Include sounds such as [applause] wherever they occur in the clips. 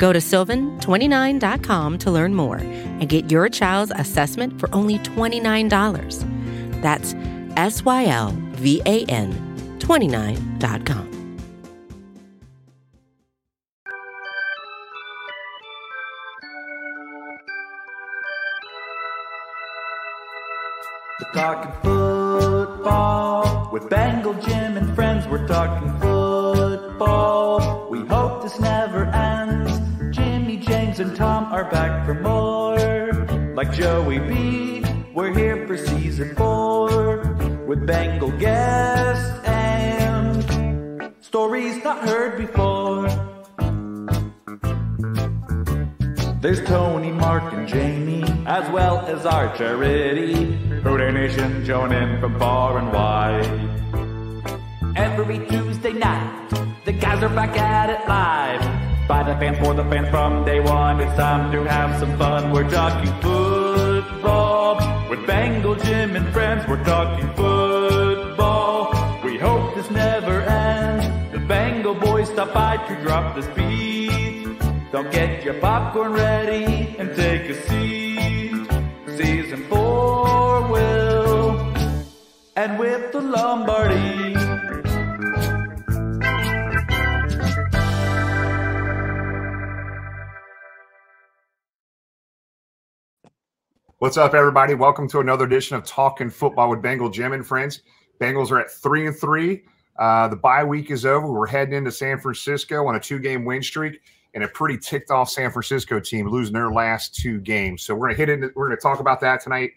Go to sylvan29.com to learn more and get your child's assessment for only $29. That's S Y L V A N 29.com. We're talking football with Bengal Jim and friends. We're talking football. We hope this never ends. And Tom are back for more. Like Joey B, we're here for season four with Bengal guests and stories not heard before. There's Tony, Mark, and Jamie, as well as our charity. Who Dey Nation joining from far and wide. Every Tuesday night, the guys are back at it live. By the fans, for the fans from day one, it's time to have some fun. We're talking football with Bengal Jim and friends. We're talking football. We hope this never ends. The Bengal boys stop by to drop the speed. Don't get your popcorn ready and take a seat. Season four will and with the Lombardi. What's up, everybody? Welcome to another edition of Talking Football with Bengal Jim and friends. Bengals are at three and three. Uh, the bye week is over. We're heading into San Francisco on a two-game win streak and a pretty ticked off San Francisco team losing their last two games. So we're gonna hit into we're gonna talk about that tonight.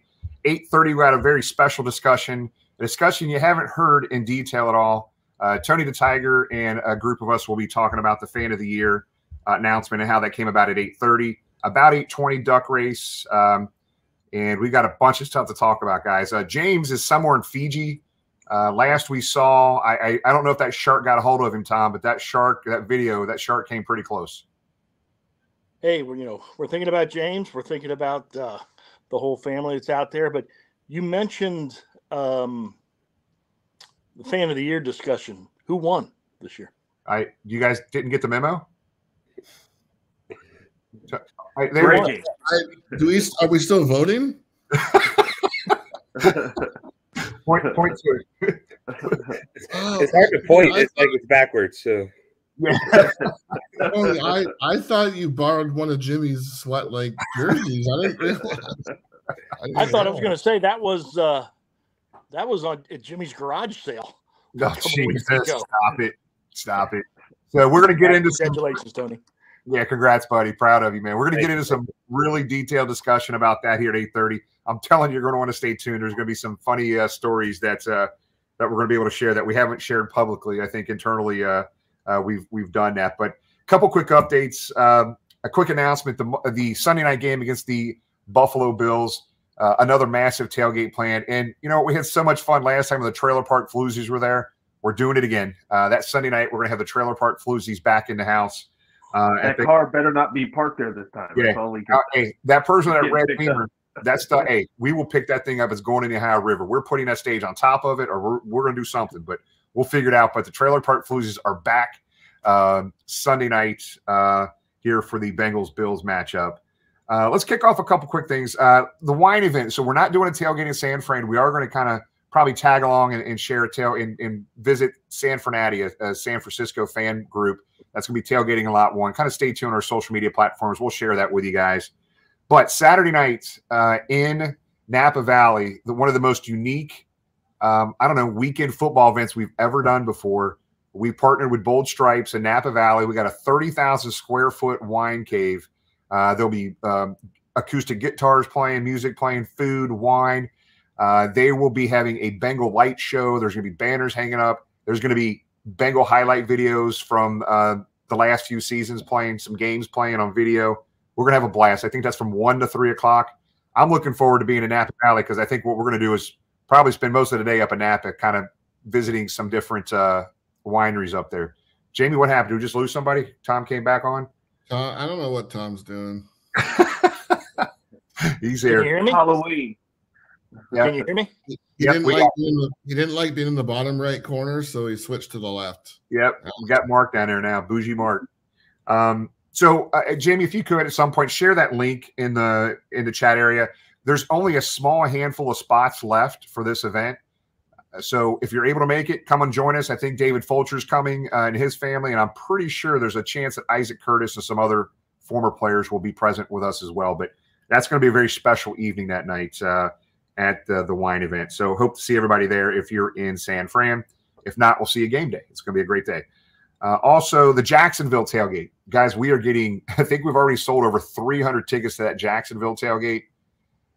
8:30, we had a very special discussion, a discussion you haven't heard in detail at all. Uh, Tony the Tiger and a group of us will be talking about the fan of the year uh, announcement and how that came about at 8:30. About 8:20 duck race, um, and we got a bunch of stuff to talk about, guys. Uh, James is somewhere in Fiji. Uh, last we saw, I, I, I don't know if that shark got a hold of him, Tom, but that shark, that video, that shark came pretty close. Hey, we're you know we're thinking about James. We're thinking about uh, the whole family that's out there. But you mentioned um, the fan of the year discussion. Who won this year? I you guys didn't get the memo. [laughs] I, they Great won. game. I, do we are we still voting? [laughs] Point, point two. Oh, It's hard to point. I It's like it's backwards. So Oh, I I thought you borrowed one of Jimmy's sweat like jerseys. I didn't realize. I thought I was going to say that was uh, that was on at Jimmy's garage sale. No, Jesus, stop it, stop it. So we're gonna get into some Congratulations, Tony. Yeah, congrats, buddy. Proud of you, man. We're going to get into some really detailed discussion about that here at eight thirty. I'm telling you, you're going to want to stay tuned. There's going to be some funny uh, stories that uh, that we're going to be able to share that we haven't shared publicly. I think internally, uh, uh, we've we've done that. But a couple quick updates. Um, a quick announcement: the the Sunday night game against the Buffalo Bills. Uh, another massive tailgate plan, and you know we had so much fun last time when the Trailer Park Floozies were there. We're doing it again. Uh, that Sunday night, we're going to have the Trailer Park Floozies back in the house. Uh, That the- car better not be parked there this time. Yeah. That's all we can. uh, hey, that person that red beamer, that's the hey, we will pick that thing up. It's going in the Ohio River. We're putting that stage on top of it, or we're, we're going to do something, but we'll figure it out. But the Trailer Park Floozies are back um, Sunday night uh, here for the Bengals Bills matchup. Uh, let's kick off a couple quick things. Uh, the wine event. So we're not doing a tailgate in San Fran. We are going to kind of probably tag along and, and share a tail and, and visit San Fernati, a, a San Francisco fan group. That's going to be tailgating a lot one. Kind of stay tuned on our social media platforms. We'll share that with you guys. But Saturday night uh, in Napa Valley, the, one of the most unique, um, I don't know, weekend football events we've ever done before. We partnered with Bold Stripes in Napa Valley. We got a 30,000 square foot wine cave. Uh, there'll be um, acoustic guitars playing, music playing, food, wine. Uh, they will be having a Bengal light show. There's going to be banners hanging up. There's going to be Bengal highlight videos from uh, the last few seasons playing, some games playing on video. We're going to have a blast. I think that's from one to three o'clock. I'm looking forward to being in Napa Valley because I think what we're going to do is probably spend most of the day up in Napa, kind of visiting some different uh, wineries up there. Jamie, what happened? Did we just lose somebody? Tom came back on. Tom, I don't know what Tom's doing. [laughs] He's Can you here. hear me? Halloween. Yeah. Can you hear me? He Yep, didn't like got- being in the, he didn't like being in the bottom right corner, so he switched to the left. Yep, we got Mark down there now, bougie Mark. Um, so, uh, Jamie, if you could at some point share that link in the in the chat area. There's only a small handful of spots left for this event. Uh, So, if you're able to make it, come and join us. I think David Fulcher's coming uh, and his family, and I'm pretty sure there's a chance that Isaac Curtis and some other former players will be present with us as well. But that's going to be a very special evening that night uh, at the, wine event. So, hope to see everybody there if you're in San Fran. If not, we'll see you game day. It's going to be a great day. Uh, also, the Jacksonville tailgate. Guys, we are getting, [laughs] I think we've already sold over 300 tickets to that Jacksonville tailgate.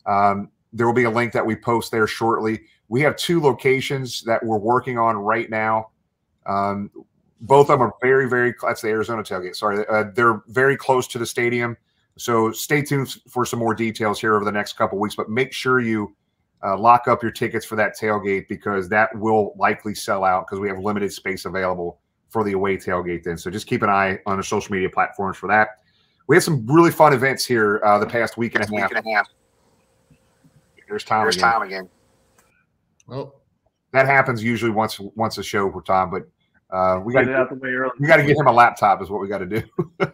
Um, there will be a link that we post there shortly. We have two locations that we're working on right now. Um, both of them are very, very, that's the Arizona tailgate. Sorry. Uh, they're very close to the stadium. So stay tuned for some more details here over the next couple weeks, but make sure you uh, lock up your tickets for that tailgate because that will likely sell out because we have limited space available for the away tailgate then. So just keep an eye on the social media platforms for that. We had some really fun events here uh, the past week and a half. There's Tom again. There's time again. Well, That happens usually once once a show for Tom, but uh, we got Get out the way early. we got to get him a laptop is what we got to do. [laughs]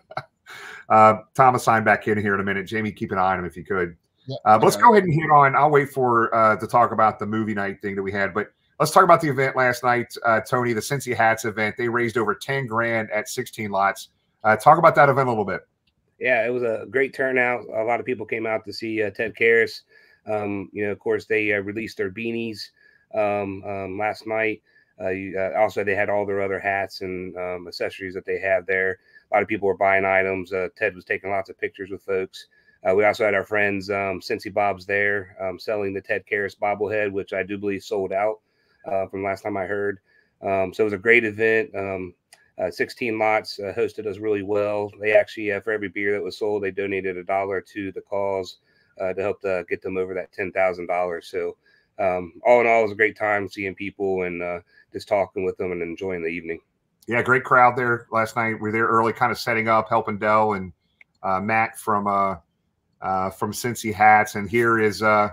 uh, Tom will sign back in here in a minute. Jamie, keep an eye on him if you could. Yeah, Uh, but let's go ahead and hit on. I'll wait for uh, to talk about the movie night thing that we had, but let's talk about the event last night, uh, Tony. The Cincy Hats event. They raised over ten grand at sixteen lots. Uh, talk about that event a little bit. Yeah, it was a great turnout. A lot of people came out to see uh, Ted Karras. Um, you know, of course, they uh, released their beanies um, um, last night. Uh, you, uh, also, they had all their other hats and um, accessories that they have there. A lot of people were buying items. Uh, Ted was taking lots of pictures with folks. Uh, we also had our friends um, Cincy Bob's there um, selling the Ted Karras bobblehead, which I do believe sold out uh, from last time I heard. Um, so it was a great event. Um, uh, 16 lots uh, hosted us really well. They actually, uh, for every beer that was sold, they donated a dollar to the cause uh, to help uh, get them over that $10,000. So, um, all in all, it was a great time seeing people and uh, just talking with them and enjoying the evening. Yeah, great crowd there last night. We were there early, kind of setting up, helping Dell and uh, Matt from uh, from Cincy Hats, and here is uh,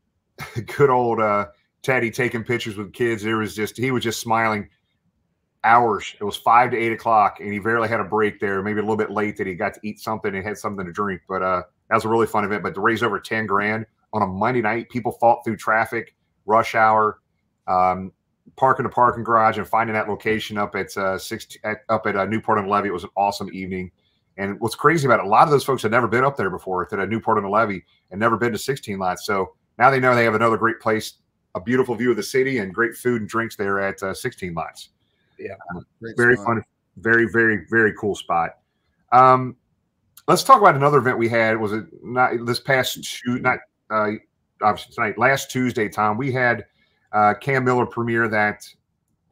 [laughs] good old uh, Teddy taking pictures with kids. It was just he was just smiling hours. It was five to eight o'clock, and he barely had a break there. Maybe a little bit late that he got to eat something and had something to drink. But uh, that was a really fun event. But to raise over ten grand on a Monday night, people fought through traffic, rush hour. Um, parking the parking garage and finding that location up at uh, six at, up at uh, Newport and Levee. It was an awesome evening. And what's crazy about it, a lot of those folks had never been up there before that had Newport on the Levee and never been to 16 lots. So now they know they have another great place, a beautiful view of the city, and great food and drinks there at uh, 16 lots. great Very spot. fun, very very very cool spot. Um, let's talk about another event we had. Was it not this past shoot? Not uh, obviously tonight. Last Tuesday, Tom, we had uh, Cam Miller premiere that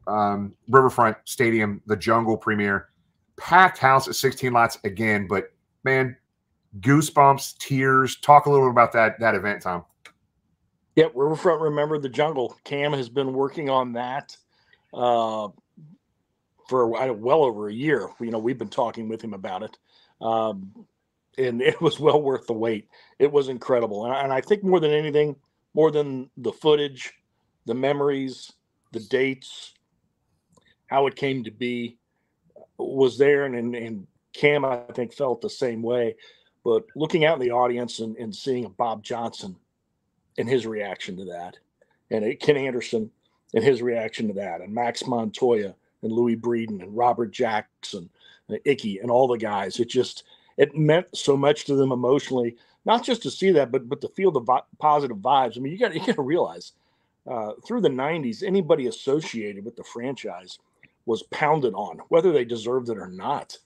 um, Riverfront Stadium, the Jungle premiere, packed house at 16 lots again. But man, goosebumps, tears. Talk a little bit about that that event, Tom. Yep, Riverfront Remember the Jungle. Cam has been working on that uh, for well over a year. You know, we've been talking with him about it, um, and it was well worth the wait. It was incredible, and and I think more than anything, more than the footage, the memories, the dates, how it came to be, was there, and and, and Cam I think felt the same way. But looking out in the audience and, and seeing Bob Johnson and his reaction to that, and Ken Anderson and his reaction to that, and Max Montoya and Louis Breeden and Robert Jackson, and Ickey and all the guys. It just it meant so much to them emotionally, not just to see that, but but to feel the vi- positive vibes. I mean, you got you got to realize uh, through the '90s, anybody associated with the franchise was pounded on, whether they deserved it or not.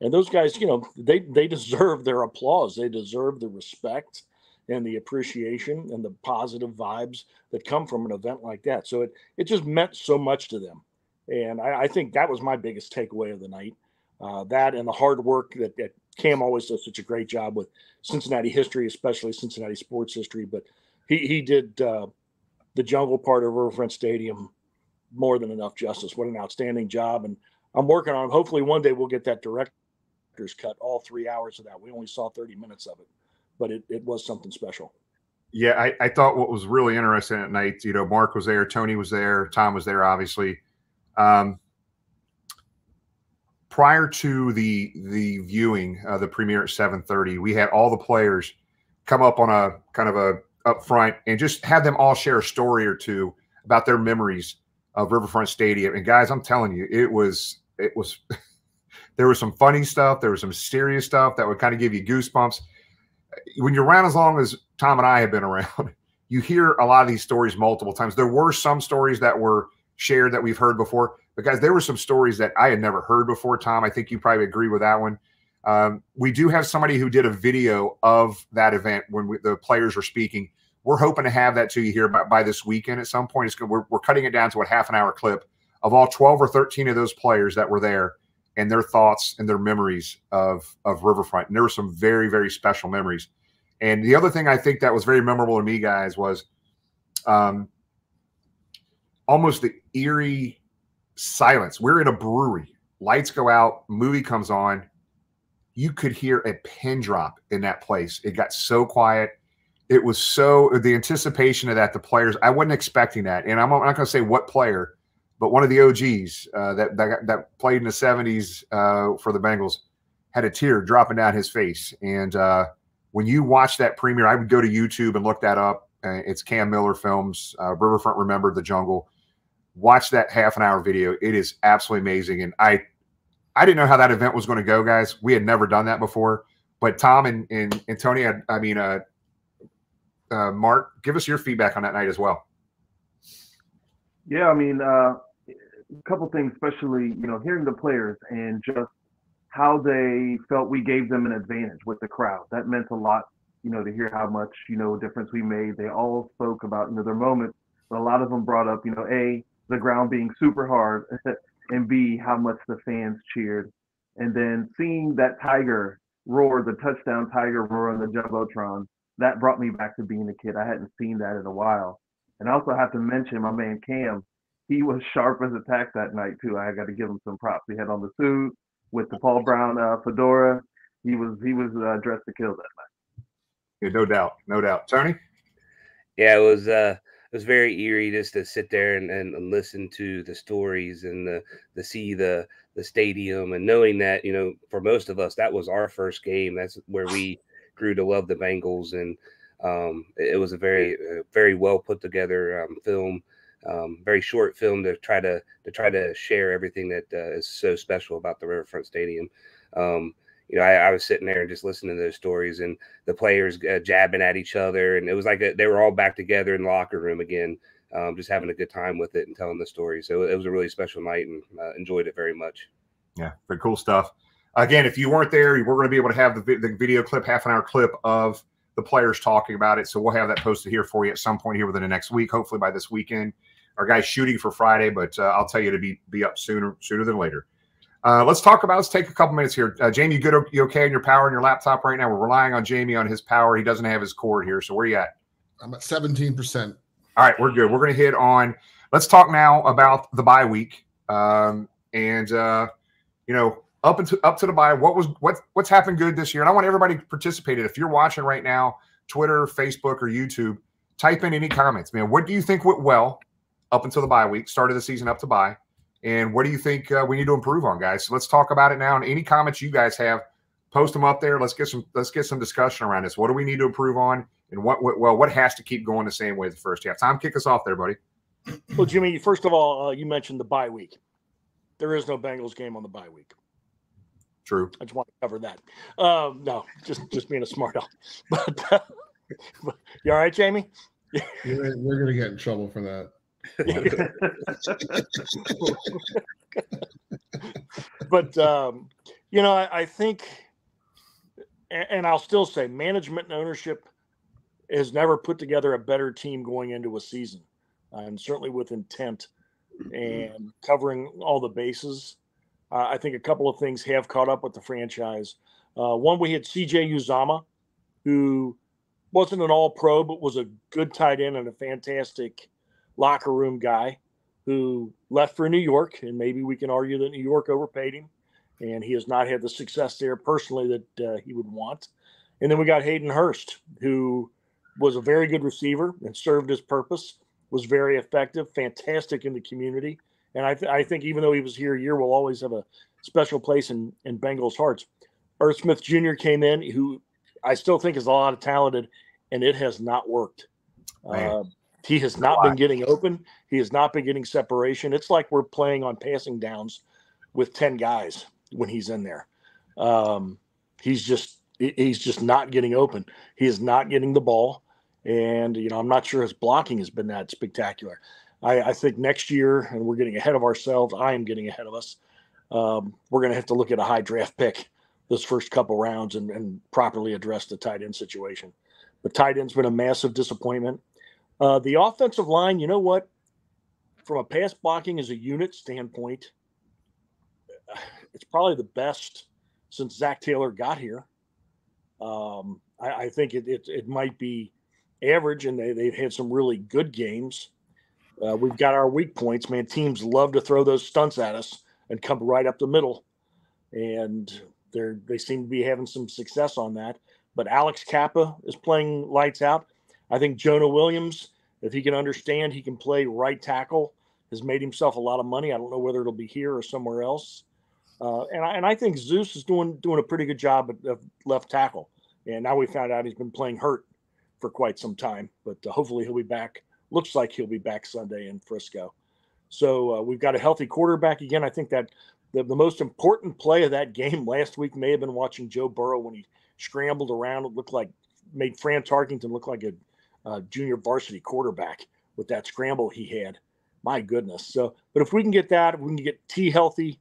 And those guys, you know, they they deserve their applause. They deserve the respect and the appreciation and the positive vibes that come from an event like that. So it it just meant so much to them, and I, I think that was my biggest takeaway of the night. Uh, that and the hard work that, that Cam always does such a great job with Cincinnati history, especially Cincinnati sports history. But he he did uh, the jungle part of Riverfront Stadium more than enough justice. What an outstanding job! And I'm working on. Hopefully, one day we'll get that director's cut, all three hours of that. We only saw 30 minutes of it, but it, it was something special. Yeah, I, I thought what was really interesting at night, you know, Mark was there, Tony was there, Tom was there, obviously. Um, prior to the the viewing, uh, the premiere at 7:30, we had all the players come up on a kind of a up front and just have them all share a story or two about their memories of Riverfront Stadium. And guys, I'm telling you, it was it was [laughs] there was some funny stuff, there was some serious stuff that would kind of give you goosebumps. When you're around as long as Tom and I have been [laughs] around, you hear a lot of these stories multiple times. There were some stories that were shared that we've heard before, but guys, there were some stories that I had never heard before. Tom, I think you probably agree with that one. Um, we do have somebody who did a video of that event when we, the players were speaking. We're hoping to have that to you here by, by this weekend at some point. It's. We're, we're cutting it down to a half an hour clip of all 12 or 13 of those players that were there and their thoughts and their memories of of Riverfront. And there were some very very special memories. And the other thing I think that was very memorable to me, guys, was um, almost the eerie silence. We're in a brewery. Lights go out. Movie comes on. You could hear a pin drop in that place. It got so quiet. It was so the anticipation of that. The players. I wasn't expecting that, and I'm not going to say what player but one of the OGs uh, that, that that played in the '70s uh, for the Bengals had a tear dropping down his face. And uh, when you watch that premiere, I would go to YouTube and look that up. Uh, it's Cam Miller Films, uh, Riverfront Remembered the Jungle. Watch that half an hour video; it is absolutely amazing. And I, I didn't know how that event was going to go, guys. We had never done that before. But Tom and and, and Tony, had, I mean, uh, Mark, give us your feedback on that night as well. Yeah, I mean, uh, a couple things, especially you know hearing the players and just how they felt we gave them an advantage with the crowd. That meant a lot, you know, to hear how much you know difference we made. They all spoke about you know their moments, but a lot of them brought up you know a the ground being super hard, [laughs] and b how much the fans cheered, and then seeing that tiger roar, the touchdown tiger roar on the jumbotron. That brought me back to being a kid. I hadn't seen that in a while. And I also have to mention my man Cam he was sharp as a tack that night too. I got to give him some props. He had on the suit with the Paul Brown uh, fedora. He was he was uh, dressed to kill that night. Yeah, no doubt, no doubt. Tony. Yeah, it was uh it was very eerie just to sit there and, and listen to the stories and the to see the the stadium and knowing that you know for most of us that was our first game. That's where we grew to love the Bengals and um, it was a very uh, very well put together um, film um, very short film to try to to try to share everything that uh, is so special about the Riverfront Stadium. Um, you know, I, I, was sitting there and just listening to those stories and the players uh, jabbing at each other, and it was like a, they were all back together in the locker room again, um, just having a good time with it and telling the story. So it was a really special night and uh, enjoyed it very much. Yeah, very cool stuff. Again, if you weren't there, we're going to be able to have the, the video clip, half an hour clip of the players talking about it. So we'll have that posted here for you at some point here within the next week, hopefully by this weekend. Our guy's shooting for Friday, but uh, I'll tell you to be be up sooner sooner than later. Uh, let's talk about. Let's take a couple minutes here. Uh, Jamie, you good? You okay on your power on your laptop right now? We're relying on Jamie on his power. He doesn't have his cord here. So where you at? I'm at 17 percent. All right, we're good. We're going to hit on. Let's talk now about the bye week. Um, and uh, you know, up into up to the bye, what was what what's happened good this year? And I want everybody to participate. If you're watching right now, Twitter, Facebook, or YouTube, type in any comments. Man, what do you think went well? up until the bye week, started the season up to bye. And what do you think uh, we need to improve on, guys? So let's talk about it now. And any comments you guys have, post them up there. Let's get some let's get some discussion around this. What do we need to improve on, and what, what well what has to keep going the same way the first half? Tom, kick us off there, buddy. Well, Jimmy, first of all, uh, you mentioned the bye week. There is no Bengals game on the bye week. True. I just want to cover that. Um, no, just just being a smart aleck. [laughs] But, uh, but you all right, Jamie? We're, we're gonna get in trouble for that. [laughs] but um, you know, I, I, think, and I'll still say, management and ownership has never put together a better team going into a season, uh, and certainly with intent and covering all the bases. Uh, I think a couple of things have caught up with the franchise. Uh, one we had CJ Uzomah, who wasn't an all pro, but was a good tight end and a fantastic locker room guy who left for New York. And maybe we can argue that New York overpaid him and he has not had the success there personally that uh, he would want. And then we got Hayden Hurst, who was a very good receiver and served his purpose, was very effective, fantastic in the community. And I, th- I think even though he was here a year, will always have a special place in, in Bengals' hearts. Irv Smith Jr. came in, who I still think is a lot of talented, and it has not worked. Uh, he has not been getting open. He has not been getting separation. It's like we're playing on passing downs with 10 guys when he's in there. Um, he's just he's just not getting open. He is not getting the ball, and you know I'm not sure his blocking has been that spectacular. I, I think next year, and we're getting ahead of ourselves. I am getting ahead of us. Um, we're going to have to look at a high draft pick this first couple rounds and, and properly address the tight end situation. The tight end's been a massive disappointment. Uh, the offensive line, you know what? From a pass blocking as a unit standpoint, [sighs] it's probably the best since Zac Taylor got here. Um, I, I, think it, it, it might be average, and they they've had some really good games. Uh, we've got our weak points, man. Teams love to throw those stunts at us and come right up the middle, and they're they seem to be having some success on that. But Alex Cappa is playing lights out. I think Jonah Williams, if he can understand, he can play right tackle. Has made himself a lot of money. I don't know whether it'll be here or somewhere else. Uh, and I, and I think Zeus is doing doing a pretty good job at, of left tackle. And now we found out he's been playing hurt for quite some time, but uh, hopefully he'll be back. Looks like he'll be back Sunday in Frisco. So uh, we've got a healthy quarterback again. I think that the, the most important play of that game last week may have been watching Joe Burrow when he scrambled around. It looked like made Fran Tarkenton look like a uh, junior varsity quarterback with that scramble he had. My goodness. So, but if we can get that, we can get Tee healthy,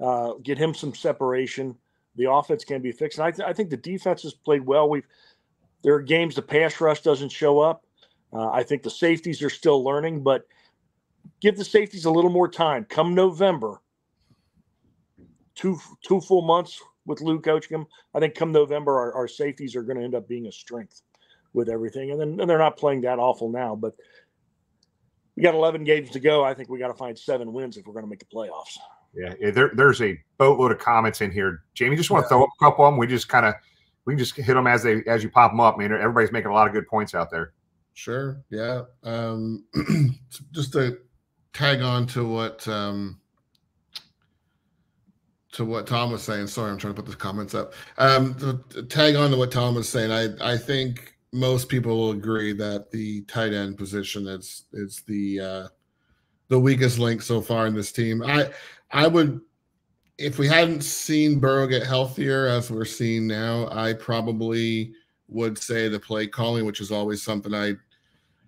uh, get him some separation. The offense can be fixed. And I, th- I think the defense has played well. We've there are games the pass rush doesn't show up. Uh, I think the safeties are still learning, but give the safeties a little more time. Come November, two two full months with Lou coaching them. I think come November, our, our safeties are going to end up being a strength with everything. And then and they're not playing that awful now, but we got 11 games to go. I think we got to find seven wins if we're going to make the playoffs. Yeah, there, there's a boatload of comments in here. Jamie, just want to throw up a couple of them. We just kind of we can just hit them as they as you pop them up. I mean, everybody's making a lot of good points out there. Sure. Yeah. Um, [clears throat] just to tag on to what um, to what Tom was saying. Sorry, I'm trying to put the comments up. Um, to tag on to what Tom was saying, I I think most people will agree that the tight end position is is the uh, the weakest link so far in this team. I I would, if we hadn't seen Burrow get healthier as we're seeing now, I probably would say the play calling, which is always something I,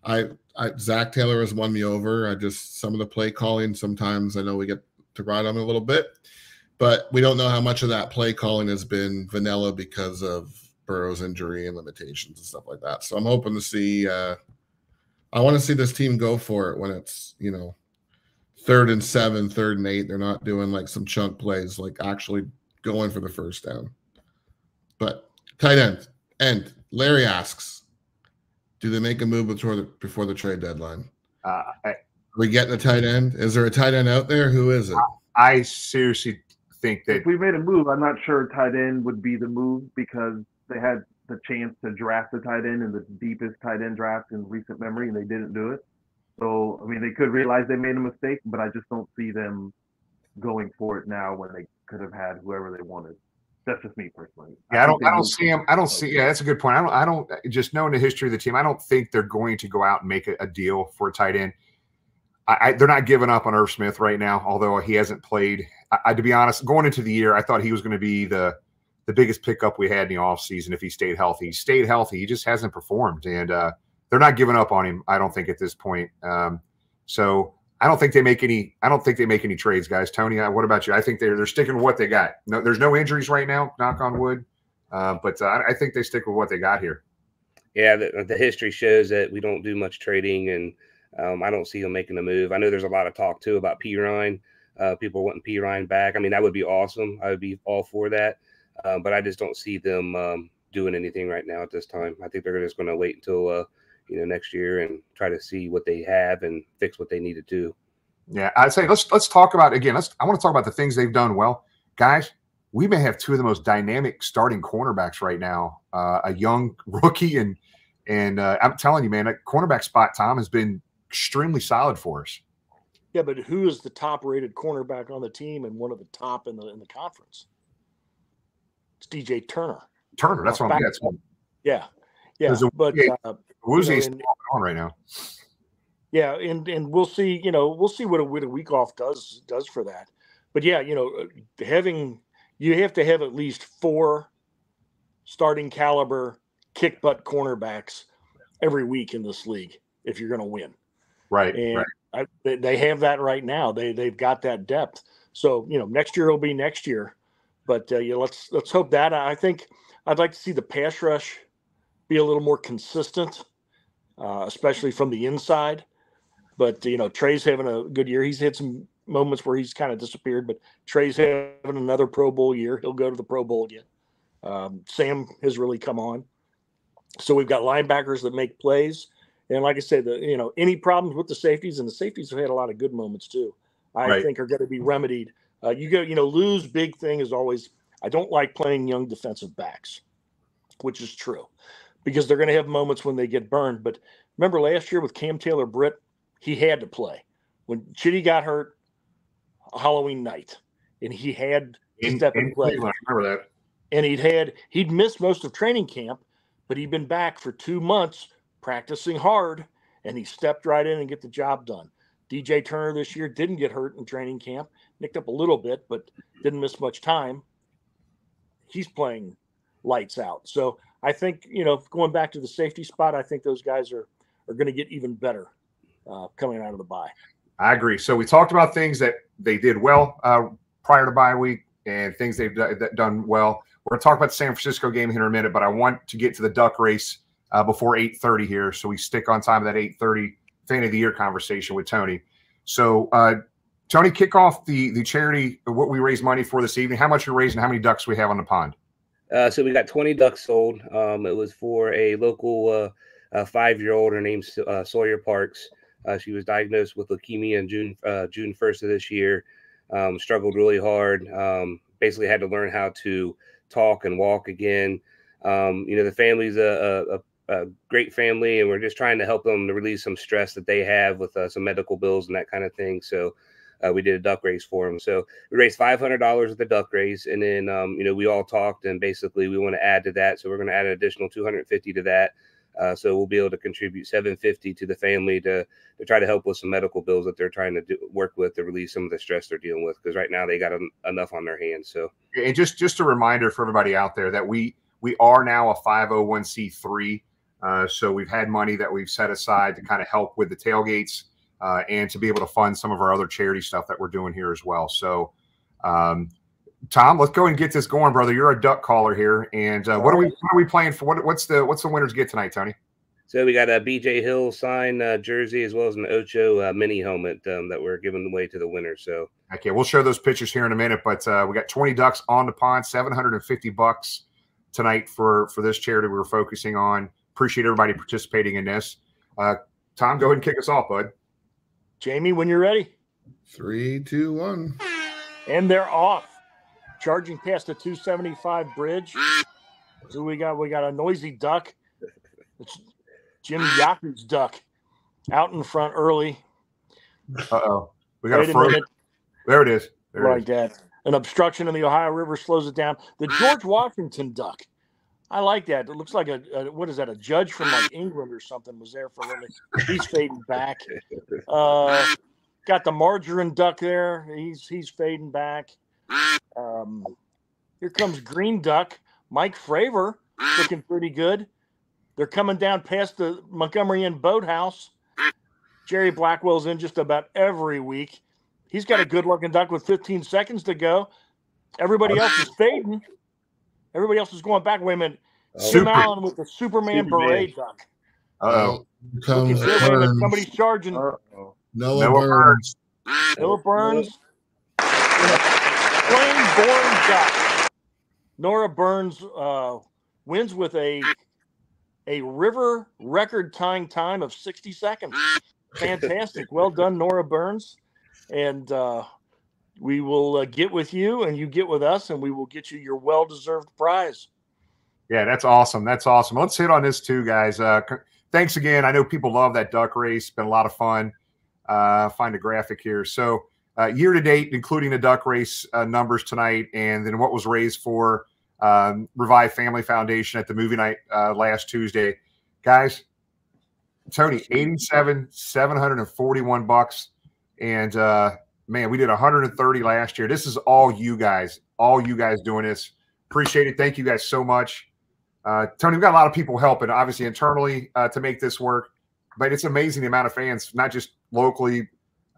I, I Zac Taylor has won me over. I just some of the play calling. Sometimes I know we get to ride on a little bit, but we don't know how much of that play calling has been vanilla because of Burrow's injury and limitations and stuff like that. So I'm hoping to see. Uh, I want to see this team go for it when it's you know third and seven, third and eight. They're not doing like some chunk plays, like actually going for the first down. But tight end. And Larry asks, do they make a move before the before the trade deadline? Uh, I, Are we getting a tight end? Is there a tight end out there? Who is it? I, I seriously think that if we made a move, I'm not sure tight end would be the move because they had the chance to draft a tight end in the deepest tight end draft in recent memory, and they didn't do it. So, I mean, they could realize they made a mistake, but I just don't see them going for it now when they could have had whoever they wanted. That's just me personally. Yeah, I, I don't. I don't see them. I don't see. Yeah, that's a good point. I don't. I don't. Just knowing the history of the team, I don't think they're going to go out and make a, a deal for a tight end. I, I, they're not giving up on Irv Smith right now, although he hasn't played. I, to be honest, going into the year, I thought he was going to be the the biggest pickup we had in the offseason if he stayed healthy. He stayed healthy. He just hasn't performed, and uh, they're not giving up on him. I don't think at this point. Um, so I don't think they make any. I don't think they make any trades, guys. Tony, uh, what about you? I think they're they're sticking with what they got. No, there's no injuries right now. Knock on wood. Uh, but uh, I think they stick with what they got here. Yeah, the, the history shows that we don't do much trading, and um, I don't see them making a move. I know there's a lot of talk too about Perine. Uh, people wanting Perine back. I mean, that would be awesome. I would be all for that. uh, but I just don't see them um, doing anything right now at this time. I think they're just going to wait until uh, you know next year and try to see what they have and fix what they need to do. Yeah, I'd say let's let's talk about again. Let's I want to talk about the things they've done well, guys. We may have two of the most dynamic starting cornerbacks right now. Uh, a young [laughs] rookie and and uh, I'm telling you, man, that cornerback spot Tom has been extremely solid for us. Yeah, but who is the top rated cornerback on the team and one of the top in the in the conference? It's DJ Turner. Turner, that's what I'm. That's yeah, yeah. But uh, Woozy's you know, on right now. Yeah, and and we'll see. You know, we'll see what a, what a week off does does for that. But yeah, you know, uh, having you have to have at least four starting caliber kick butt cornerbacks every week in this league if you're going to win. Right. And right. I, they have that right now. They they've got that depth. So you know, next year will be next year. But uh, yeah, let's let's hope that. I think I'd like to see the pass rush be a little more consistent, uh, especially from the inside. But you know, Trey's having a good year. He's had some moments where he's kind of disappeared, but Trey's having another Pro Bowl year. He'll go to the Pro Bowl again. Um, Sam has really come on. So we've got linebackers that make plays. And like I said, the you know, any problems with the safeties, and the safeties have had a lot of good moments too, I right. think are going to be remedied. Uh, you go, you know, Lou's big thing is always I don't like playing young defensive backs, which is true because they're going to have moments when they get burned. But remember last year with Cam Taylor Britt, he had to play. When Chido got hurt Halloween night, and he had to step in, play. I remember that. And he'd had he'd missed most of training camp, but he'd been back for two months practicing hard, and he stepped right in and get the job done. DJ Turner this year didn't get hurt in training camp, nicked up a little bit, but didn't miss much time. He's playing lights out. So I think you know, going back to the safety spot, I think those guys are are going to get even better uh, coming out of the bye. I agree. So we talked about things that they did well uh, prior to bye week and things they've done well. We're going to talk about the San Francisco game here in a minute, but I want to get to the duck race uh, before 8:30 here, so we stick on time of that 8:30 fan of the year conversation with Tony. So, uh, Tony, kick off the the charity what we raise money for this evening. How much you're raising? How many ducks we have on the pond? Uh, so we got 20 ducks sold. Um, it was for a local uh, five year old. Her name's uh, Sawyer Parks. Uh, she was diagnosed with leukemia in June uh, June 1st of this year. Um, struggled really hard. Um, basically, had to learn how to talk and walk again. Um, you know, the family's a, a, a, great family, and we're just trying to help them to release some stress that they have with uh, some medical bills and that kind of thing. So. Uh, we did a duck race for them. So we raised five hundred dollars at the duck race, and then um, you know we all talked, and basically we want to add to that. So we're going to add an additional two hundred fifty to that. Uh, so we'll be able to contribute 750 to the family to to try to help with some medical bills that they're trying to do, work with to relieve some of the stress they're dealing with because right now they got en- enough on their hands. So and just just a reminder for everybody out there that we we are now a 501c3. Uh, so we've had money that we've set aside to kind of help with the tailgates uh, and to be able to fund some of our other charity stuff that we're doing here as well. So um, Tom, let's go and get this going, brother. You're a duck caller here, and uh, what are we what are we playing for? What, what's the what's the winners get tonight, Tony? So we got a BJ Hill sign uh, jersey as well as an Ocho uh, mini helmet um, that we're giving away to the winner. So okay, we'll show those pictures here in a minute. But uh, we got 20 ducks on the pond, 750 bucks tonight for for this charity we were focusing on. Appreciate everybody participating in this. Uh, Tom, go ahead and kick us off, bud. Jamie, when you're ready. Three, two, one. And they're off charging past the 275 bridge. So we got we got a noisy duck. It's Jim Yaku's duck out in front early. Uh oh. We got Wait a frozen. There it is. There like that. An obstruction in the Ohio River slows it down. The George Washington duck. I like that. It looks like a, a, what is that? A judge from like England or something was there for a minute. He's fading back. Uh, got the margarine duck there. He's he's fading back. Um, here comes Green Duck. Mike Fravor looking pretty good. They're coming down past the Montgomery Inn Boathouse. Jerry Blackwell's in just about every week. He's got a good looking duck with 15 seconds to go. Everybody else is fading. Everybody else is going back. Wait a minute. Oh, Jim Allen with the Superman, Superman. beret duck. oh. Somebody's charging. Uh-oh. Noah, Noah Burns. Noah Burns. Plain boring duck. Nora Burns uh, wins with a a river record tying time of 60 seconds. Fantastic. well done, Nora Burns. And uh, we will uh, get with you and you get with us, and we will get you your well deserved prize. Yeah, that's awesome. That's awesome. Let's hit on this too, guys. Uh, thanks again. I know people love that duck race. Been a lot of fun. Uh, find a graphic here. So uh, year to date, including the duck race uh, numbers tonight, and then what was raised for um, Revive Family Foundation at the movie night uh, last Tuesday, guys. Tony, eighty-seven, seven hundred and forty-one bucks, and uh, man, we did 130 last year. This is all you guys, all you guys doing this. Appreciate it. Thank you guys so much. Uh, Tony, we've got a lot of people helping, obviously internally uh, to make this work, but it's amazing the amount of fans, not just locally,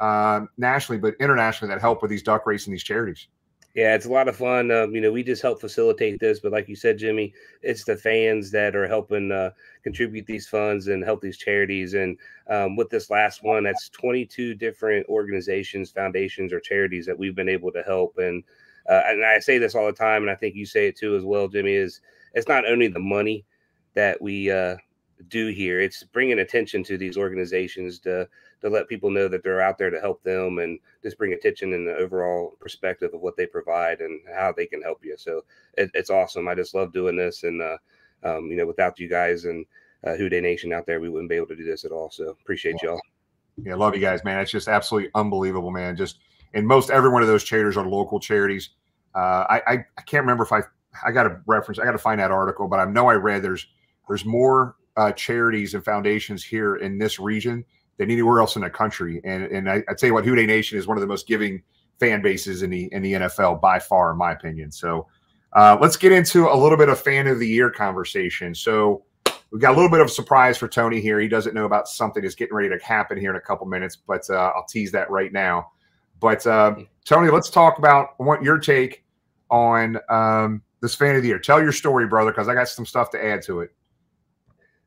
uh, nationally, but internationally that help with these duck race and these charities. Yeah, it's a lot of fun. Um, you know, we just help facilitate this, but like you said, Jimmy, it's the fans that are helping uh, contribute these funds and help these charities. And um, with this last one, that's 22 different organizations, foundations, or charities that we've been able to help. And uh, and I say this all the time, and I think you say it too as well, Jimmy. Is it's not only the money that we uh, do here; it's bringing attention to these organizations to to let people know that they're out there to help them and just bring attention in the overall perspective of what they provide and how they can help you. So it, it's awesome. I just love doing this. And, uh, um, you know, without you guys and uh, Who Dey Nation out there, we wouldn't be able to do this at all. So appreciate y'all. Yeah, love you guys, man. It's just absolutely unbelievable, man. Just and most every one of those charities are local charities. Uh, I, I, I can't remember if I I got a reference. I got to find that article, but I know I read there's there's more uh, charities and foundations here in this region than anywhere else in the country. And and I, tell you what, Who Dey Nation is one of the most giving fan bases in the in the NFL by far, in my opinion. So uh, let's get into a little bit of fan of the year conversation. So we've got a little bit of a surprise for Tony here. He doesn't know about something that's getting ready to happen here in a couple minutes, but uh, I'll tease that right now. But uh, Tony, let's talk about what your take on um, this fan of the year. Tell your story, brother, because I got some stuff to add to it.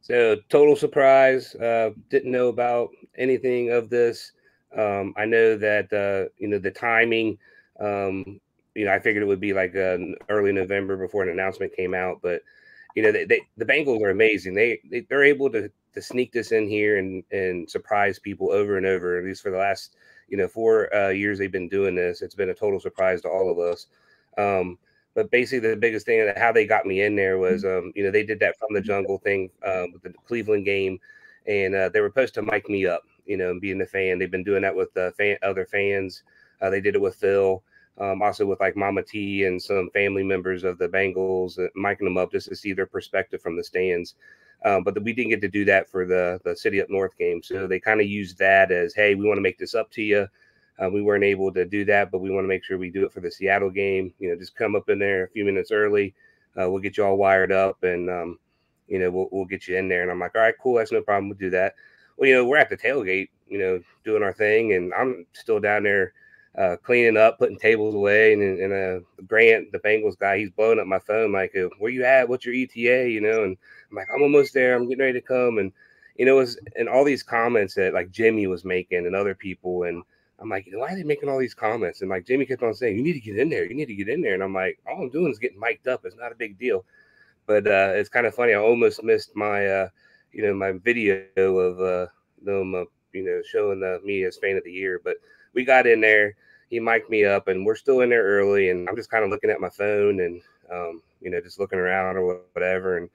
So total surprise. Uh, didn't know about anything of this. Um, I know that uh, you know the timing. Um, you know, I figured it would be like uh, early November before an announcement came out, but you know, they, they, the Bengals are amazing. They, they they're able to to sneak this in here and and surprise people over and over. At least for the last you know four uh, years they've been doing this. It's been a total surprise to all of us. Um, but basically, the biggest thing that how they got me in there was, mm-hmm. um, you know, they did that from the jungle thing uh, with the Cleveland game, and uh, they were supposed to mic me up, you know, being a fan. They've been doing that with uh, fan, other fans. Uh, they did it with Phil, um, also with like Mama T and some family members of the Bengals, uh, miking them up just to see their perspective from the stands. Um, but the, we didn't get to do that for the the City Up North game, so they kind of used that as, hey, we want to make this up to you. Uh, we weren't able to do that, but we want to make sure we do it for the Seattle game. You know, just come up in there a few minutes early. Uh, we'll get you all wired up, and um, you know, we'll we'll get you in there. And I'm like, all right, cool, that's no problem. We'll do that. Well, you know, we're at the tailgate, you know, doing our thing, and I'm still down there uh, cleaning up, putting tables away, and and uh, Grant, the Bengals guy, he's blowing up my phone like, uh, "Where you at? What's your ETA?" You know, and I'm like, "I'm almost there. I'm getting ready to come." And you know, it was and all these comments that like Jimmy was making and other people, and I'm like, why are they making all these comments? And like Jamie kept on saying, you need to get in there, you need to get in there. And I'm like, all I'm doing is getting mic'd up. It's not a big deal. But uh, it's kind of funny. I almost missed my, uh, you know, my video of uh, them, uh, you know, showing the, me as fan of the year. But we got in there. He mic'd me up, and we're still in there early. And I'm just kind of looking at my phone and, um, you know, just looking around or whatever. And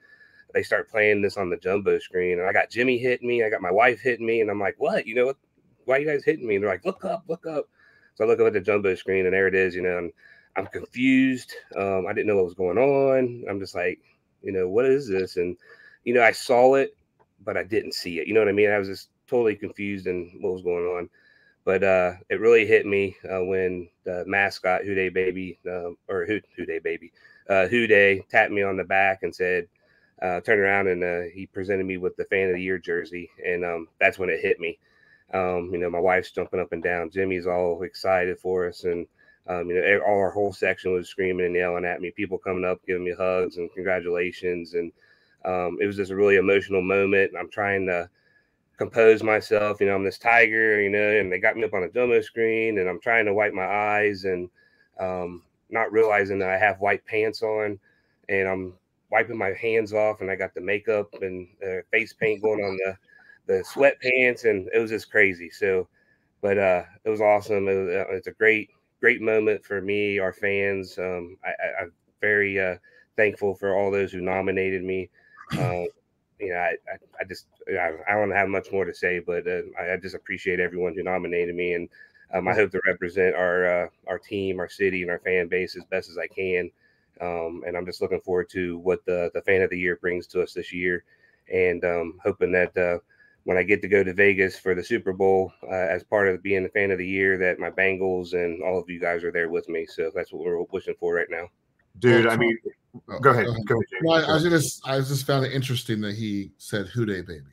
they start playing this on the jumbo screen. And I got Jimmy hitting me. I got my wife hitting me. And I'm like, what? You know what? Why are you guys hitting me? And they're like, look up, look up. So I look up at the jumbo screen and there it is, you know, and I'm confused. Um, I didn't know what was going on. I'm just like, you know, what is this? And, you know, I saw it, but I didn't see it. You know what I mean? I was just totally confused and what was going on. But uh, it really hit me uh, when the mascot, Who Dey Baby, uh, or Who Baby, uh, Who Dey tapped me on the back and said, uh, turned around and uh, he presented me with the fan of the year jersey. And um, that's when it hit me. Um, you know, my wife's jumping up and down. Jimmy's all excited for us, and um, you know, all our whole section was screaming and yelling at me. People coming up, giving me hugs and congratulations, and um, it was just a really emotional moment. I'm trying to compose myself. You know, I'm this tiger, you know, and they got me up on a demo screen, and I'm trying to wipe my eyes, and um, not realizing that I have white pants on, and I'm wiping my hands off, and I got the makeup and uh, face paint going on the the sweatpants, and it was just crazy. So, but uh, it was awesome. It was, uh, it's a great great moment for me, our fans. Um, I, am very uh, thankful for all those who nominated me. [clears throat] Um, you know, I, I, I just I, I, don't have much more to say, but uh, I, I, just appreciate everyone who nominated me, and um, I hope to represent our uh, our team, our city, and our fan base as best as I can. Um, and I'm just looking forward to what the the fan of the year brings to us this year, and um, hoping that uh, when I get to go to Vegas for the Super Bowl uh, as part of being the fan of the year, that my Bengals and all of you guys are there with me. So that's what we're pushing for right now. Dude, I mean, oh, go ahead. Go ahead. Go ahead well, I, I, just, I just found it interesting that he said "Who Dey Baby."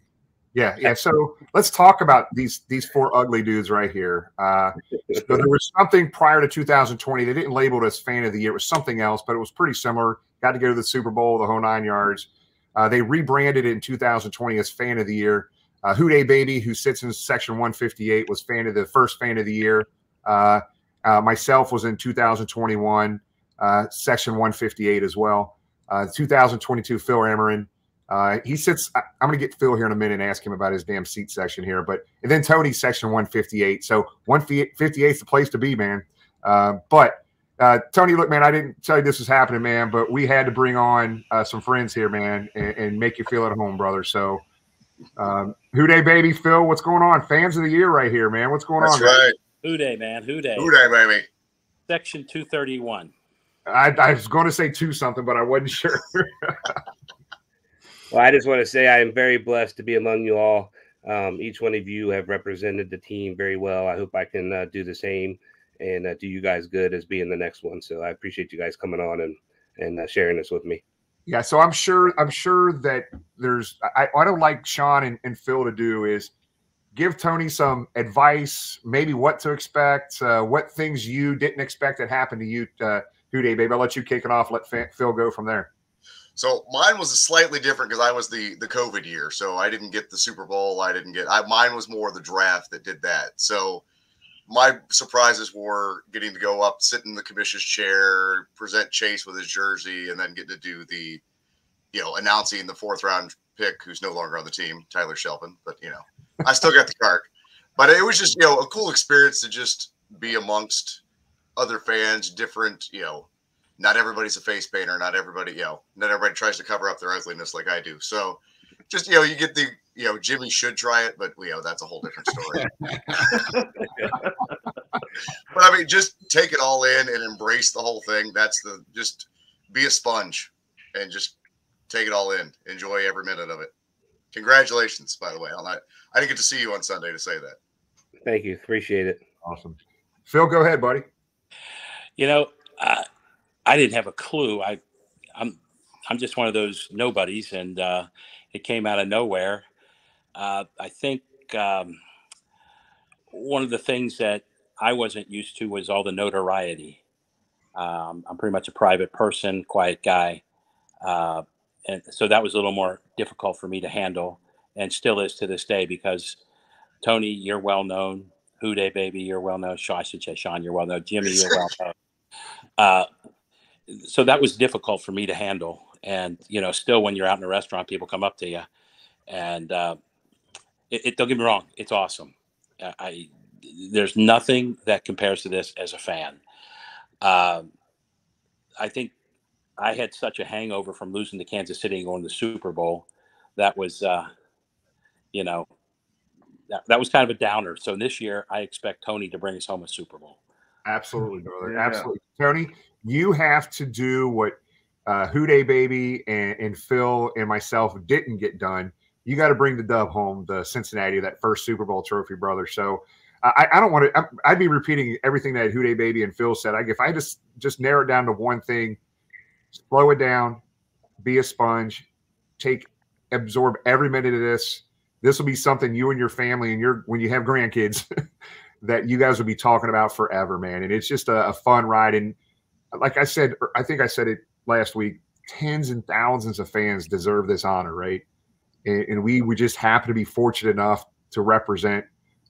Yeah, yeah. So let's talk about these these four ugly dudes right here. Uh, so there was something prior to 2020. They didn't label it as fan of the year. It was something else, but it was pretty similar. Got to go to the Super Bowl, the whole nine yards. Uh, they rebranded it in 2020 as fan of the year. Uh, Who Dey Baby, who sits in section 158, was fan of the first fan of the year. Uh, uh, myself was in 2021, uh, section 158 as well. Uh, 2022, Phil Emerin. Uh, he sits. I, am going to get Phil here in a minute and ask him about his damn seat section here. But and then Tony, section 158. So 158 is the place to be, man. But uh, Tony, look, man, I didn't tell you this was happening, man, but we had to bring on uh, some friends here, man, and, and, make you feel at home, brother. So um, Who Dey Baby, Phil, what's going on? Fans of the year right here, man. What's going That's on? That's right. Who Dey, man. Who Dey. Who Dey, baby. Section 231. I, I was going to say two something, but I wasn't sure. [laughs] well, I just want to say I am very blessed to be among you all. Um, each one of you have represented the team very well. I hope I can uh, do the same and uh, do you guys good as being the next one. So I appreciate you guys coming on and and uh, sharing this with me. Yeah, so I'm sure I'm sure that there's I, I don't like Sean and, and, Phil to do is give Tony some advice, maybe what to expect, uh, what things you didn't expect that happened to you. Uh, Who Dey, baby? I'll let you kick it off. Let Phil go from there. So mine was a slightly different because I was the the COVID year, so I didn't get the Super Bowl. I didn't get. I, mine was more the draft that did that. So my surprises were getting to go up, sit in the commissioner's chair, present Chase with his jersey, and then get to do the, you know, announcing the fourth round pick, who's no longer on the team, Tyler Shelvin. But you know, I still got the card. But it was just you know a cool experience to just be amongst other fans, different you know. Not everybody's a face painter. Not everybody, you know, not everybody tries to cover up their ugliness like I do. So, just you know, you get the you know, Jimmy should try it, but you know, that's a whole different story. [laughs] but I mean, just take it all in and embrace the whole thing. That's the just be a sponge and just take it all in. Enjoy every minute of it. Congratulations, by the way. I I didn't get to see you on Sunday to say that. Thank you. Appreciate it. Awesome. Phil, go ahead, buddy. You know, I, I didn't have a clue. I, I'm, I'm just one of those nobodies, and uh, it came out of nowhere. Uh, I think um, one of the things that I wasn't used to was all the notoriety. Um, I'm pretty much a private person, quiet guy. Uh, and so that was a little more difficult for me to handle and still is to this day because Tony, you're well known. Who Dey Baby, you're well known. Sean, I should say Sean, you're well known. Jimmy, you're well known. Uh, so that was difficult for me to handle. And, you know, still when you're out in a restaurant, people come up to you and uh, it, it, don't get me wrong, it's awesome. I, I, there's nothing that compares to this as a fan. Uh, I think I had such a hangover from losing to Kansas City and going to the Super Bowl. That was, uh, you know, that, that was kind of a downer. So this year, I expect Tony to bring us home a Super Bowl. Absolutely, brother. Yeah. Absolutely. Tony, you have to do what uh, Who Baby and, and Phil and myself didn't get done you got to bring the dub home, the Cincinnati, that first Super Bowl trophy, brother. So I, I don't want to. I'd be repeating everything that Who Baby and Phil said. I, if I just just narrow it down to one thing, slow it down, be a sponge, take absorb every minute of this. This will be something you and your family and your when you have grandkids [laughs] that you guys will be talking about forever, man. And it's just a, a fun ride. And like I said, er, I think I said it last week. Tens and thousands of fans deserve this honor, right? And, and we we just happen to be fortunate enough to represent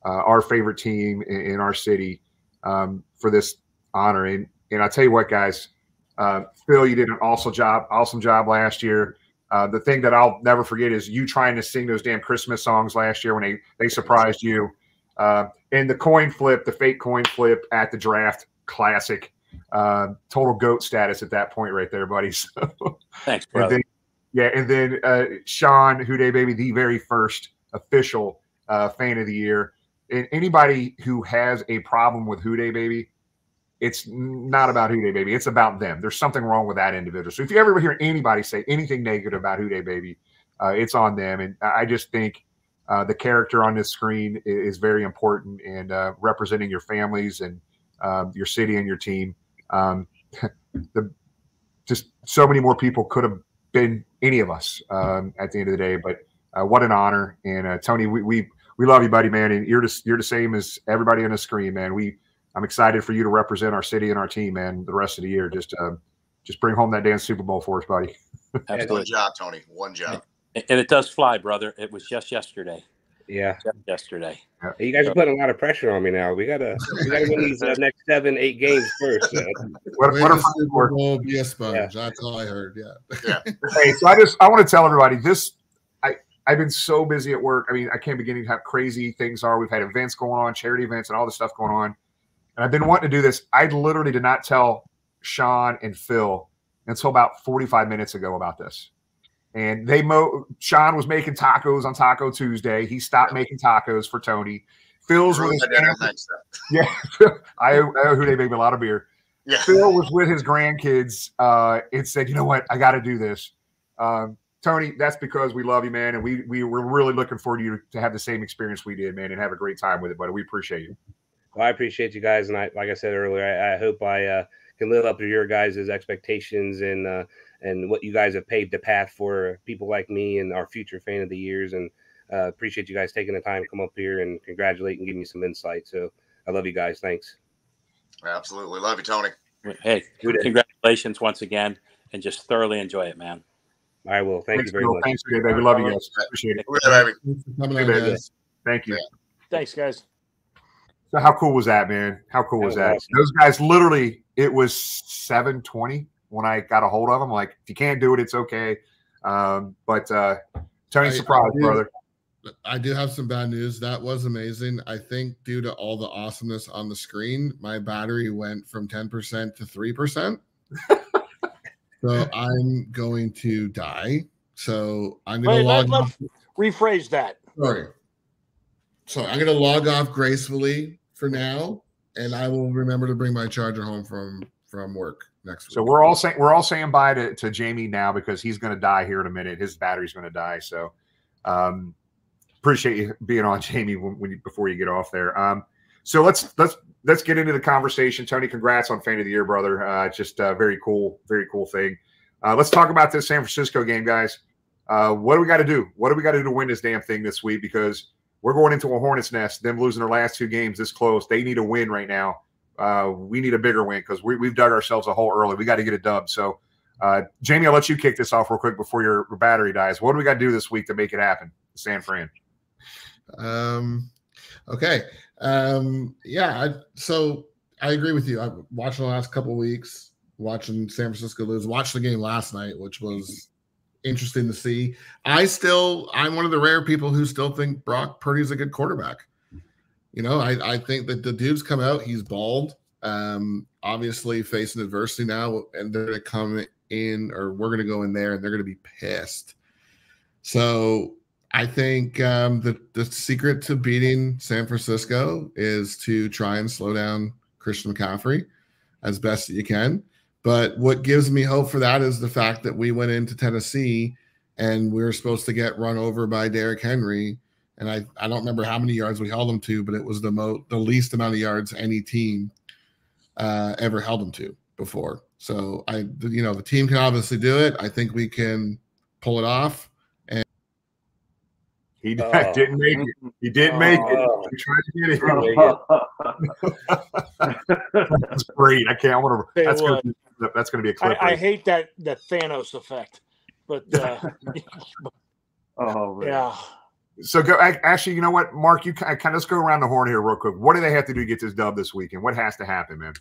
uh, our favorite team in, in our city um, for this honor. And and I tell you what, guys, uh, Phil, you did an awesome job, awesome job last year. Uh, the thing that I'll never forget is you trying to sing those damn Christmas songs last year when they they surprised you. Uh, and the coin flip, the fake coin flip at the draft, classic. Uh, total goat status at that point, right there, buddy. [laughs] So, Thanks, brother. Yeah, and then uh, Sean Who Dey, baby, the very first official uh, fan of the year. And anybody who has a problem with Who Dey, baby, it's not about Who Dey, baby. It's about them. There's something wrong with that individual. So if you ever hear anybody say anything negative about Who Dey, baby, uh, it's on them. And I just think uh, the character on this screen is, very important and uh, representing your families and um, your city and your team. Um, [laughs] the just so many more people could have been any of us um, at the end of the day. But uh, what an honor! And uh, Tony, we, we we love you, buddy, man. And you're just you're the same as everybody on the screen, man. We I'm excited for you to represent our city and our team, man, the rest of the year. Just uh, just bring home that damn Super Bowl for us, buddy. [laughs] One Absolutely. job, Tony. One job. And it does fly, brother. It was just yesterday. Yeah. Yesterday. Hey, you guys are putting a lot of pressure on me now. We gotta we gotta win these uh, [laughs] next seven, eight games first. man. [laughs] What, what to a Super Bowl be a sponge. That's all I heard. Yeah. [laughs] hey, so I just I want to tell everybody this. I I've been so busy at work. I mean, I can't begin to how crazy things are. We've had events going on, charity events, and all this stuff going on. And I've been wanting to do this. I literally did not tell Sean and Phil until about 45 minutes ago about this. And they mo Sean was making tacos on Taco Tuesday. He stopped making tacos for Tony. Phil's with Ruined his my dinner family- next time. yeah, I, I know who they make me a lot of beer. Yeah. Phil was with his grandkids uh, and said, "You know what? I got to do this." Um, Tony, that's because we love you, man, and we we were really looking forward to you to have the same experience we did, man, and have a great time with it. But we appreciate you. Well, I appreciate you guys, and I, like I said earlier, I, I hope I uh, can live up to your guys' expectations and uh, and what you guys have paved the path for people like me and our future fan of the years. And uh, appreciate you guys taking the time to come up here and congratulate and give me some insight. So I love you guys. Thanks. Absolutely. Love you, Tony. Hey, Who did? congratulations once again, and just thoroughly enjoy it, man. I will. Thank Thanks, you very Phil. much. Thanks, baby. We love you guys. Appreciate it. Yeah, baby. Thanks for coming Hey, guys. Thank you. Thanks, guys. So how cool was that, man? How cool That was was that? awesome. Those guys literally, it was 720 when I got a hold of them. Like, if you can't do it, it's okay. Um, but uh Tony I- surprise, I did- brother. I do have some bad news. That was amazing. I think due to all the awesomeness on the screen, my battery went from 10% to 3%. [laughs] so I'm going to die. So I'm going to log let's rephrase that. Sorry. So I'm going to log off gracefully for now, and I will remember to bring my charger home from from work next week. So we're all saying we're all saying bye to, to Jamie now because he's going to die here in a minute. His battery's going to die. So um, appreciate you being on, [laughs] Jamie, when, when you, before you get off there. Um, so let's let's let's get into the conversation. Tony, congrats on Fan of the Year, brother. Uh, just uh, very cool, very cool thing. Uh, let's talk about this San Francisco game, guys. Uh, what do we got to do? What do we got to do to win this damn thing this week? Because we're going into a hornet's nest. Them losing their last two games this close, they need a win right now. Uh, we need a bigger win because we, we've dug ourselves a hole early. We got to get a dub. So, uh, Jamie, I'll let you kick this off real quick before your battery dies. What do we got to do this week to make it happen, San Fran? Um, okay. Um, yeah. I, so I agree with you. I've watched the last couple weeks, watching San Francisco lose. Watched the game last night, which was interesting to see. I still, I'm one of the rare people who still think Brock Purdy's a good quarterback. You know, I, I think that the dude's come out. He's bald. Um, obviously facing adversity now, and they're to come in, or we're to go in there, and they're to be pissed. So I think um, the the secret to beating San Francisco is to try and slow down Christian McCaffrey as best that you can. But what gives me hope for that is the fact that we went into Tennessee and we were supposed to get run over by Derrick Henry. And I, I don't remember how many yards we held them to, but it was the mo the least amount of yards any team uh, ever held them to before. So I, you know, the team can obviously do it. I think we can pull it off. And he Oh. [laughs] didn't make it. He didn't make it. Oh. We tried to get it. [laughs] That's great. I can't. I want to. Tell you That's gonna, Be, that's going to be a clip. I, I hate that that Thanos effect, but uh, [laughs] Oh, man. yeah, So go. ac- Actually, you know what, Mark? You kind of let's go around the horn here real quick. What do they have to do to get this dub this weekend? What has to happen, man?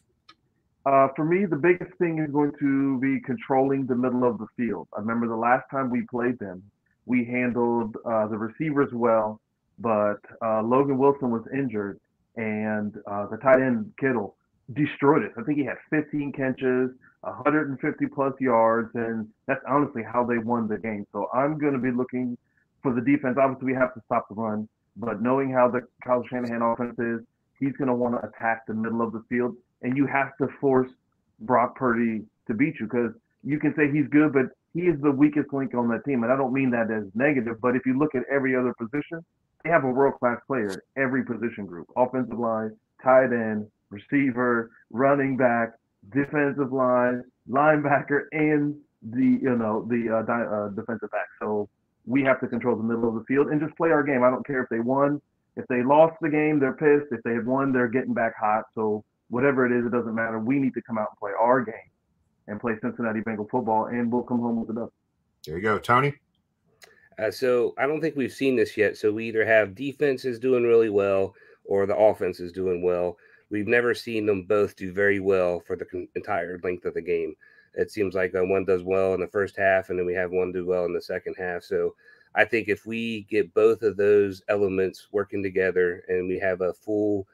Uh, for me, the biggest thing is going to be controlling the middle of the field. I remember the last time we played them, we handled uh, the receivers well, but uh, Logan Wilson was injured, and uh, the tight end Kittle destroyed it. I think he had 15 catches, 150 plus yards, and that's honestly how they won the game. So I'm going to be looking for the defense. Obviously, we have to stop the run, but knowing how the Kyle Shanahan offense is, he's going to want to attack the middle of the field and you have to force Brock Purdy to beat you because you can say he's good, but he is the weakest link on that team. And I don't mean that as negative, but if you look at every other position, they have a world class player every position group offensive line, tight end, receiver, running back, defensive line, linebacker, and the you know the uh, di- uh, defensive back. So we have to control the middle of the field and just play our game. I don't care if they won, if they lost the game, they're pissed. If they have won, they're getting back hot. So whatever it is, it doesn't matter. We need to come out and play our game and play Cincinnati Bengal football, and we'll come home with the dub. There you go, Tony. Uh, so I don't think we've seen this yet. So we either have defenses doing really well or the offense is doing well. We've never seen them both do very well for the entire length of the game. It seems like uh, one does well in the first half, and then we have one do well in the second half. So I think if we get both of those elements working together and we have a full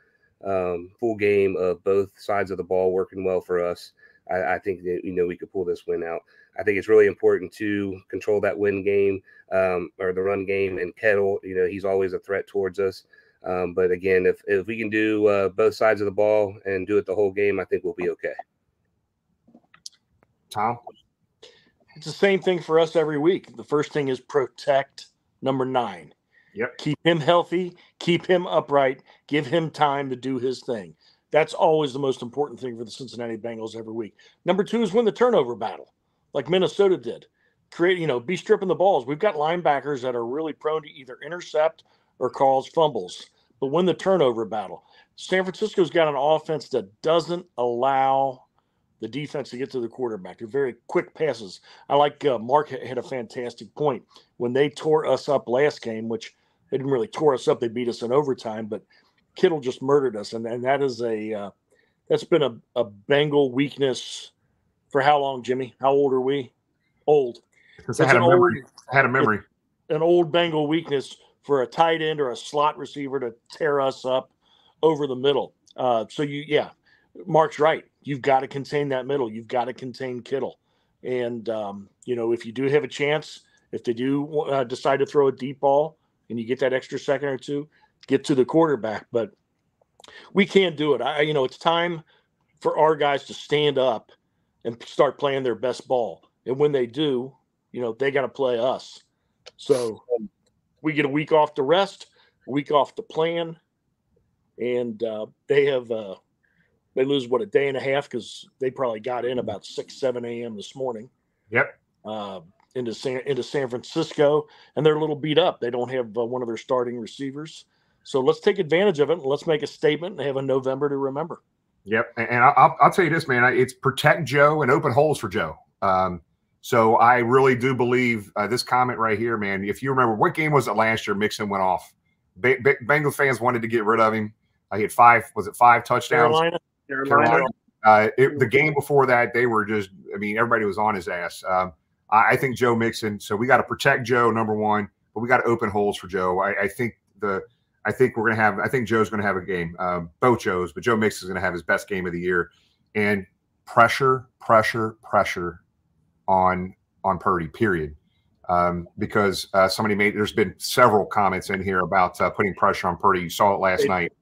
um, full game of both sides of the ball working well for us, I, I, think that you know we could pull this win out. I think it's really important to control that win game um, or the run game. And Kittle, you know, he's always a threat towards us. Um, but again, if if we can do uh, both sides of the ball and do it the whole game, I think we'll be okay. Tom, it's the same thing for us every week. The first thing is protect number nine. Yep. Keep him healthy, keep him upright, give him time to do his thing. That's always the most important thing for the Cincinnati Bengals every week. Number two is win the turnover battle, like Minnesota did. Create, you know, be stripping the balls. We've got linebackers that are really prone to either intercept or cause fumbles, but win the turnover battle. San Francisco's got an offense that doesn't allow the defense to get to the quarterback. They're very quick passes. I like uh, Mark had a fantastic point when they tore us up last game, which they didn't really tore us up. They beat us in overtime, but Kittle just murdered us, and, and that is a uh, that's been a, a Bengal weakness for how long, Jimmy? How old are we? Old. I had a memory. Old, I had a memory. An old Bengal weakness for a tight end or a slot receiver to tear us up over the middle. Uh, so you, yeah, Mark's right. You've got to contain that middle. You've got to contain Kittle, and um, you know if you do have a chance, if they do uh, decide to throw a deep ball, and you get that extra second or two, get to the quarterback. But we can't do it. I, you know, it's time for our guys to stand up and start playing their best ball. And when they do, you know, they got to play us. So we get a week off to rest, week off to plan, and uh, they have uh, they lose what a day and a half because they probably got in about six seven a.m. this morning. Yep. Uh, into San into San Francisco, and they're a little beat up. They don't have uh, one of their starting receivers, so let's take advantage of it. and Let's make a statement and have a November to remember. Yep, and I'll, I'll tell you this, man. It's protect Joe and open holes for Joe. Um, so I really do believe uh, this comment right here, man. If you remember, what game was it last year? Mixon went off. Ba- ba- Bengals fans wanted to get rid of him. I hit five. Was it five touchdowns? Carolina. Carolina. Carolina. Uh, it, the game before that, they were just. I mean, everybody was on his ass. Um, I, think Joe Mixon. So we got to protect Joe, number one, but we got to open holes for Joe. I, I, think the I think we're gonna have I think Joe's gonna have a game. Um, both Joe's, but Joe Mixon is gonna have his best game of the year. And pressure, pressure, pressure on on Purdy. Period. Um, because uh, somebody made there's been several comments in here about uh, putting pressure on Purdy. You saw it last they, night.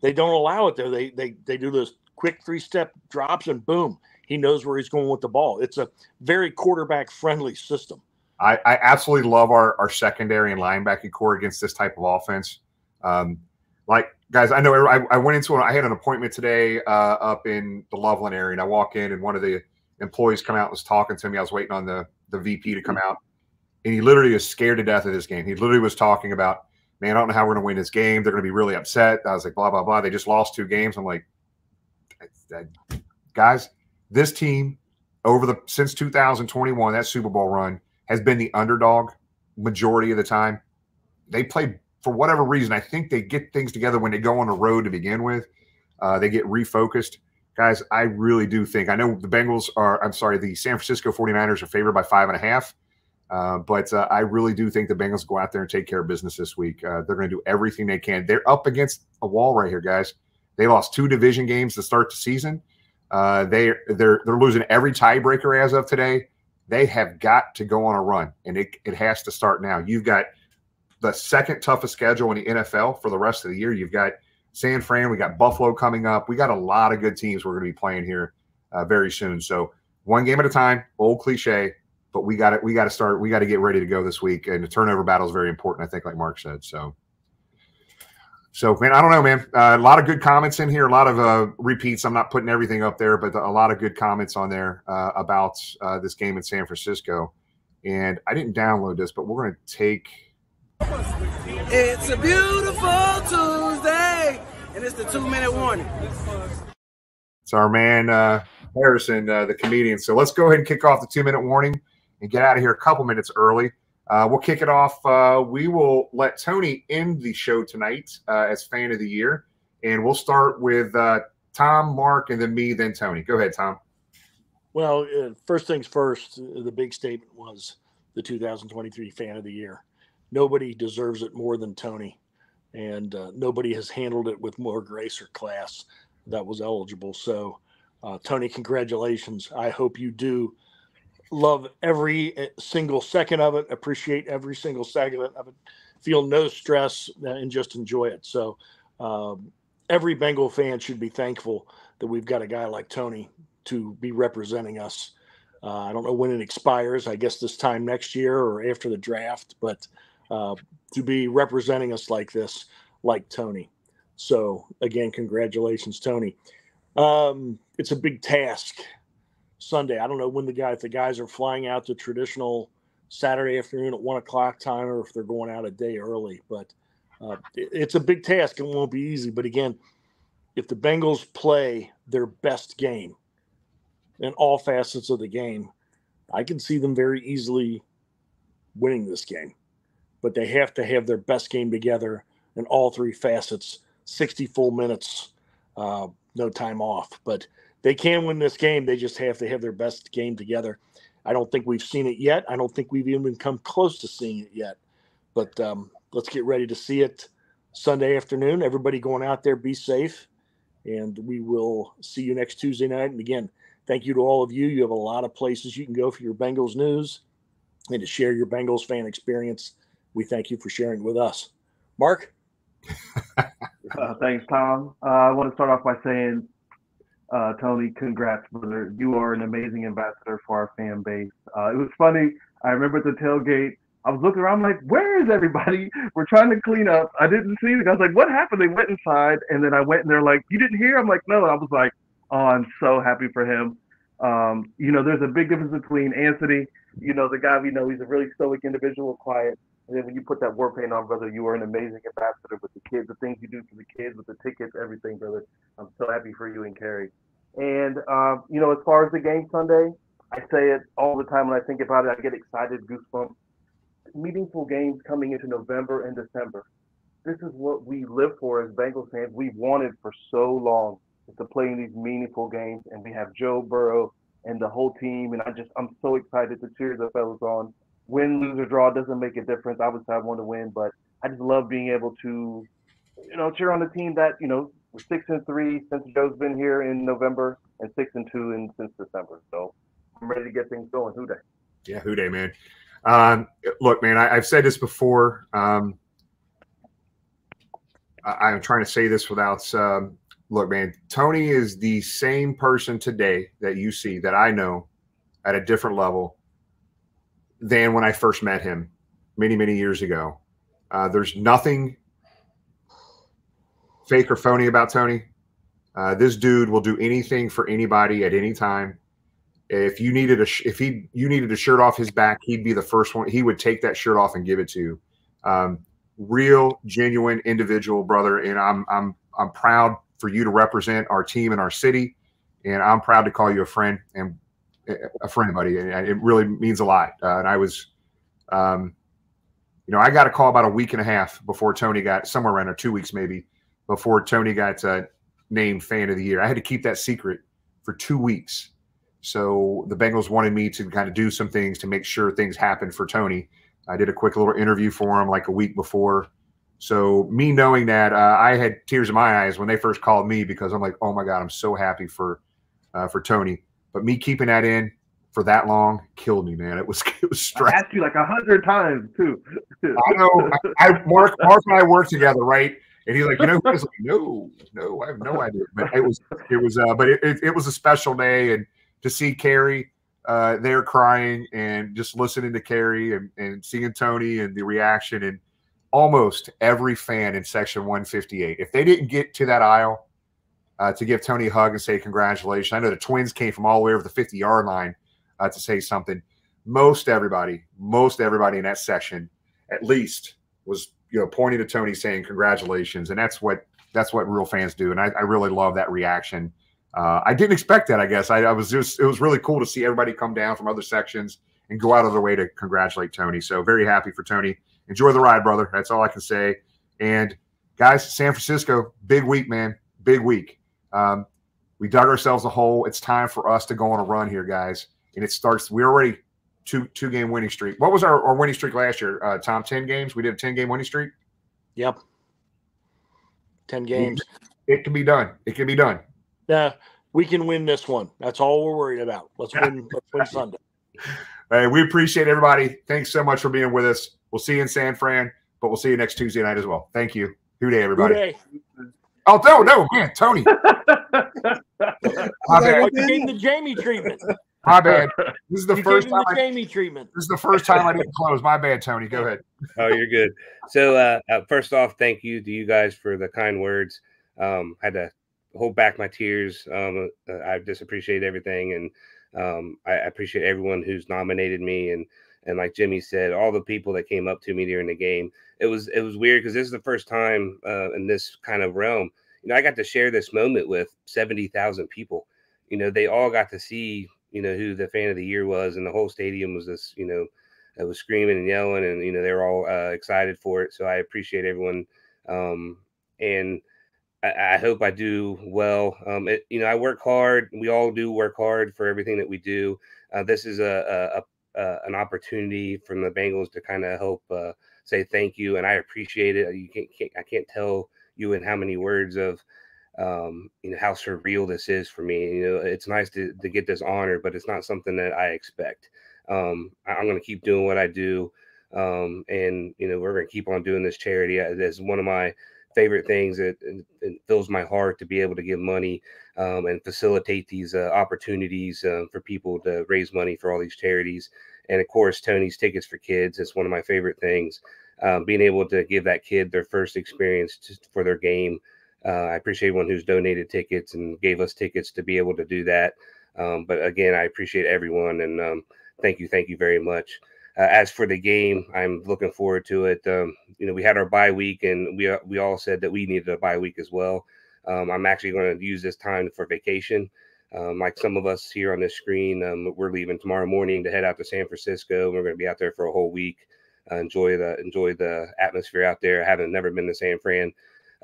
They don't allow it though. They they they do those quick three step drops and boom, he knows where he's going with the ball. It's a very quarterback friendly system. I, I, absolutely love our, our secondary and linebacking corps against this type of offense. Um, like guys, I know I, I went into it. I had an appointment today uh, up in the Loveland area, and I walk in, and one of the employees come out and was talking to me. I was waiting on the the VP to come out, and he literally is scared to death of this game. He literally was talking about, man, I don't know how we're going to win this game. They're going to be really upset. I was like, blah blah blah. They just lost two games. I'm like, guys, this team over the since 2021, that Super Bowl run has been the underdog majority of the time. They play for whatever reason. I think they get things together when they go on the road to begin with. Uh, they get refocused. guys, I really do think I know the Bengals are. I'm sorry, the San Francisco 49ers are favored by five and a half. Uh, but uh, I really do think the Bengals go out there and take care of business this week. Uh, they're going to do everything they can. They're up against a wall right here, guys. They lost two division games to start the season. Uh, they they're they're losing every tiebreaker as of today. They have got to go on a run, and it it has to start now. You've got the second toughest schedule in the NFL for the rest of the year. You've got San Fran, we got Buffalo coming up. We got a lot of good teams we're going to be playing here uh, very soon. So one game at a time, old cliche, but we got it. We got to start. We got to get ready to go this week. And the turnover battle is very important. I think, like Mark said. So, so man, I don't know, man. Uh, a lot of good comments in here. A lot of uh, repeats. I'm not putting everything up there, but a lot of good comments on there uh, about uh, this game in San Francisco. And I didn't download this, but we're going to take. It's a beautiful Tuesday, and it's the two minute warning. It's our man uh, Harrison, uh, the comedian. So let's go ahead and kick off the two minute warning and get out of here a couple minutes early. Uh, we'll kick it off. Uh, we will let Tony end the show tonight uh, as fan of the year, and we'll start with uh, Tom, Mark, and then me, then Tony. Go ahead, Tom. Well, uh, first things first, the big statement was the 2023 fan of the year. Nobody deserves it more than Tony, and uh, nobody has handled it with more grace or class that was eligible. So, Tony, congratulations. I hope you do love every eh, single second of it, appreciate every single second of it, feel no stress, uh, and just enjoy it. So, um, every Bengal fan should be thankful that we've got a guy like Tony to be representing us. Uh, I don't know when it expires. I guess this time next year or after the draft, but uh, to be representing us like this, like Tony. So again, congratulations, Tony. Um, it's a big task Sunday. I don't know when the guy if the guys are flying out to traditional Saturday afternoon at one o'clock time or if they're going out a day early. But uh, it, it's a big task. It won't be easy. But again, if the Bengals play their best game in all facets of the game, I can see them very easily winning this game. But they have to have their best game together in all three facets, 60 full minutes, uh, no time off. But they can win this game. They just have to have their best game together. I don't think we've seen it yet. I don't think we've even come close to seeing it yet. But um, let's get ready to see it Sunday afternoon. Everybody going out there, be safe. And we will see you next Tuesday night. And again, thank you to all of you. You have a lot of places you can go for your Bengals news and to share your Bengals fan experience. We thank you for sharing with us. Mark? [laughs] uh, thanks, Tom. Uh, I want to start off by saying uh, Tony, congrats, brother. You are an amazing ambassador for our fan base. Uh, it was funny. I remember at the tailgate, I was looking around, I'm like, where is everybody? [laughs] We're trying to clean up. I didn't see it. I was like, what happened? They went inside, and then I went, and they're like, you didn't hear? I'm like, no. I was like, oh, I'm so happy for him. Um, you know, there's a big difference between Anthony, you know, the guy we know, he's a really stoic individual, quiet. And then when you put that war paint on, brother, you are an amazing ambassador with the kids, the things you do for the kids, with the tickets, everything, brother. I'm so happy for you and Carrie. And uh, you know, as far as the game Sunday, I say it all the time when I think about it. I get excited, goosebumps. Meaningful games coming into November and December. This is what we live for as Bengals fans. We've wanted for so long to play in these meaningful games, and we have Joe Burrow and the whole team. And I just I'm so excited to cheer the fellas on. Win, lose, or draw doesn't make a difference. Obviously, I want to win, but I just love being able to, you know, cheer on the team that you know we're six and three since Joe's been here in November, and six and two in since December. So I'm ready to get things going. Who Dey? Yeah, who Dey, man. Um, look, man, I, have said this before. Um, I, am trying to say this without. Um, look, man, Tony is the same person today that you see that I know at a different level than when I first met him many, many years ago. Uh, there's nothing fake or phony about Tony. Uh, this dude will do anything for anybody at any time. If you needed a if he you needed a shirt off his back, he'd be the first one. He would take that shirt off and give it to you. Um, real, genuine individual, brother, and I'm I'm I'm proud for you to represent our team and our city, and I'm proud to call you a friend and a friend, buddy. And it really means a lot. Uh, and I was, um, you know, I got a call about a week and a half before Tony got somewhere around or two weeks maybe before Tony got uh, named fan of the year. I had to keep that secret for two weeks. So the Bengals wanted me to kind of do some things to make sure things happened for Tony. I did a quick little interview for him like a week before. So me knowing that, uh, I had tears in my eyes when they first called me because I'm like, oh my god, I'm so happy for uh, for Tony. But me keeping that in for that long killed me, man. It was [laughs] it was I stressful. asked you like a hundred times too. I know. I, I Mark Mark and I work together, right? And he's like, you know, who this?" Like, no, no, I have no idea. But it was it was uh, but it, it, it was a special day, and to see Carrie uh, there crying and just listening to Carrie and, and seeing Tony and the reaction and almost every fan in section 158. If they didn't get to that aisle uh, to give Tony a hug and say congratulations, I know the twins came from all the way over the 50 yard line uh, to say something. Most everybody, most everybody in that section, at least, was you know pointing to Tony saying congratulations, and that's what that's what real fans do, and I, I really love that reaction. Uh, I didn't expect that. I guess I, I was just it was really cool to see everybody come down from other sections and go out of their way to congratulate Tony. So very happy for Tony. Enjoy the ride, brother. That's all I can say. And guys, San Francisco, big week, man, big week. Um, we dug ourselves a hole. It's time for us to go on a run here, guys. And it starts. We're already two two game winning streak. What was our, our winning streak last year? Uh, Tom, ten games. We did a ten game winning streak. Yep. Ten games. It can be done. It can be done. Yeah, we can win this one. That's all we're worried about. Let's [laughs] win. Let's win Sunday. Hey, we appreciate everybody. Thanks so much for being with us. We'll see you in San Fran, but we'll see you next Tuesday night as well. Thank you. Who Dey, everybody? Hooray. Oh no, no, man, Tony. [laughs] My bad. you gave him the Jamie treatment. My bad. [laughs] This is the You first time. the I, treatment. this is the first time I didn't close. My bad, Tony. Go ahead. [laughs] Oh, you're good. So, uh, uh, first off, thank you to you guys for the kind words. Um, had to hold back my tears. Um, uh, I just appreciate everything, and um, I, I appreciate everyone who's nominated me. And and like Jimmy said, all the people that came up to me during the game. It was it was weird because this is the first time uh, in this kind of realm. You know, I got to share this moment with seventy thousand people. You know, they all got to see you know who the fan of the year was, and the whole stadium was this you know it was screaming and yelling, and you know they were all uh, excited for it. So I appreciate everyone, um, and I, I hope I do well. Um, it, you know, I work hard. We all do work hard for everything that we do. Uh, this is a, a, a, a an opportunity from the Bengals to kind of help uh, say thank you, and I appreciate it. You can't, can't I can't tell you in how many words of um, you know how surreal this is for me. You know, it's nice to, to get this honor, but it's not something that I expect. Um, I, I'm going to keep doing what I do, um, and you know, we're going to keep on doing this charity. Uh, That's one of my favorite things. It, it, fills my heart to be able to give money um, and facilitate these uh, opportunities uh, for people to raise money for all these charities. And of course, Tony's Tickets for Kids is one of my favorite things. Um, being able to give that kid their first experience for their game. Uh, I appreciate everyone who's donated tickets and gave us tickets to be able to do that. Um, but again, I appreciate everyone and um, thank you, thank you very much. Uh, as for the game, I'm looking forward to it. Um, you know, we had our bye week, and we we all said that we needed a bye week as well. Um, I'm actually going to use this time for vacation. Um, like some of us here on this screen, um, we're leaving tomorrow morning to head out to San Francisco. We're going to be out there for a whole week. Uh, enjoy the enjoy the atmosphere out there. I haven't never been to San Fran,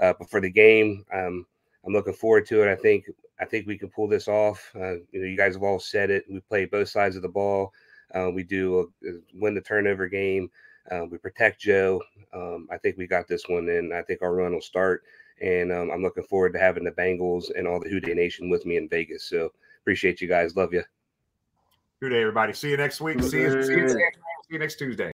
uh, but for the game, um, I'm looking forward to it. I think I think we can pull this off. Uh, you know, you guys have all said it. We play both sides of the ball. Uh, we do a, win the turnover game. Uh, we protect Joe. Um, I think we got this one, and I think our run will start. And um, I'm looking forward to having the Bengals and all the Who Dey Nation with me in Vegas. So appreciate you guys. Love you. Good day, everybody. See you next week. See you, see you, see you next Tuesday.